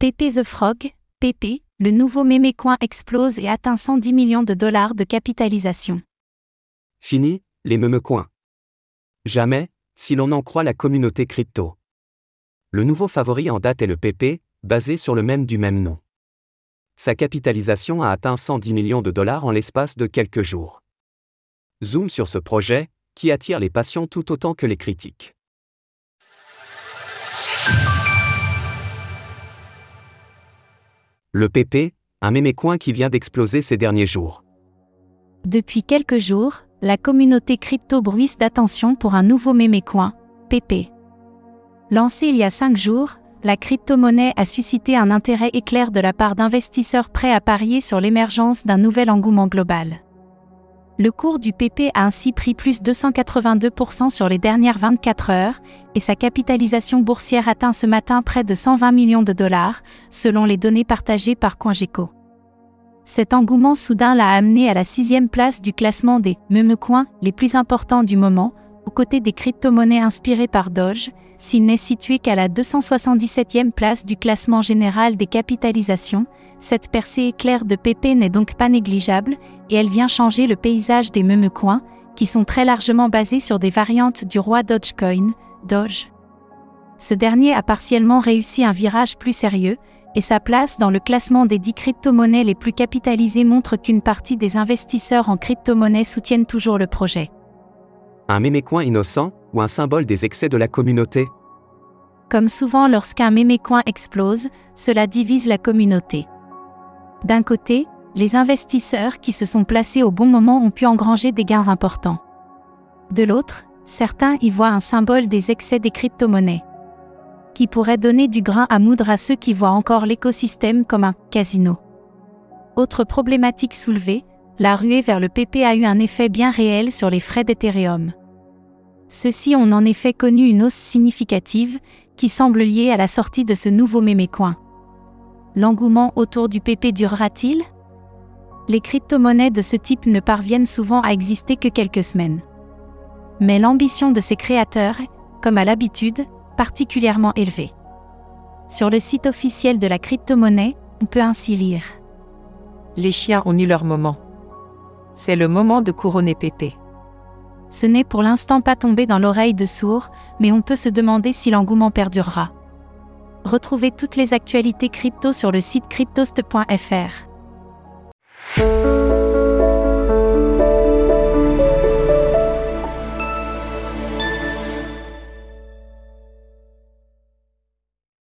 PP The Frog, PP, le nouveau mémécoin explose et atteint 110 millions de dollars de capitalisation. Fini, les memecoins. Jamais, si l'on en croit la communauté crypto. Le nouveau favori en date est le PP, basé sur le même du même nom. Sa capitalisation a atteint 110 millions de dollars en l'espace de quelques jours. Zoom sur ce projet, qui attire les passions tout autant que les critiques. Le PP, un mémécoin qui vient d'exploser ces derniers jours. Depuis quelques jours, la communauté crypto bruisse d'attention pour un nouveau mémécoin, PP. Lancé il y a cinq jours, la crypto-monnaie a suscité un intérêt éclair de la part d'investisseurs prêts à parier sur l'émergence d'un nouvel engouement global. Le cours du PP a ainsi pris plus 282% sur les dernières 24 heures, et sa capitalisation boursière atteint ce matin près de 120 millions de dollars, selon les données partagées par CoinGecko. Cet engouement soudain l'a amené à la sixième place du classement des memecoins les plus importants du moment, aux côtés des crypto-monnaies inspirées par Doge, s'il n'est situé qu'à la 277e place du classement général des capitalisations, cette percée éclair de PP n'est donc pas négligeable, et elle vient changer le paysage des memecoins, qui sont très largement basés sur des variantes du roi Dogecoin, Doge. Ce dernier a partiellement réussi un virage plus sérieux, et sa place dans le classement des 10 crypto-monnaies les plus capitalisées montre qu'une partie des investisseurs en crypto-monnaies soutiennent toujours le projet. Un mémécoin innocent ou un symbole des excès de la communauté Comme souvent lorsqu'un mémécoin explose, cela divise la communauté. D'un côté, les investisseurs qui se sont placés au bon moment ont pu engranger des gains importants. De l'autre, certains y voient un symbole des excès des crypto-monnaies. Qui pourrait donner du grain à moudre à ceux qui voient encore l'écosystème comme un casino. Autre problématique soulevée, la ruée vers le PP a eu un effet bien réel sur les frais d'Ethereum. Ceux-ci ont en effet connu une hausse significative, qui semble liée à la sortie de ce nouveau mémécoin. L'engouement autour du PP durera-t-il? Les crypto-monnaies de ce type ne parviennent souvent à exister que quelques semaines. Mais l'ambition de ses créateurs est, comme à l'habitude, particulièrement élevée. Sur le site officiel de la crypto-monnaie, on peut ainsi lire Les chiens ont eu leur moment. C'est le moment de couronner Pépé. Ce n'est pour l'instant pas tombé dans l'oreille de sourds, mais on peut se demander si l'engouement perdurera. Retrouvez toutes les actualités crypto sur le site cryptost.fr.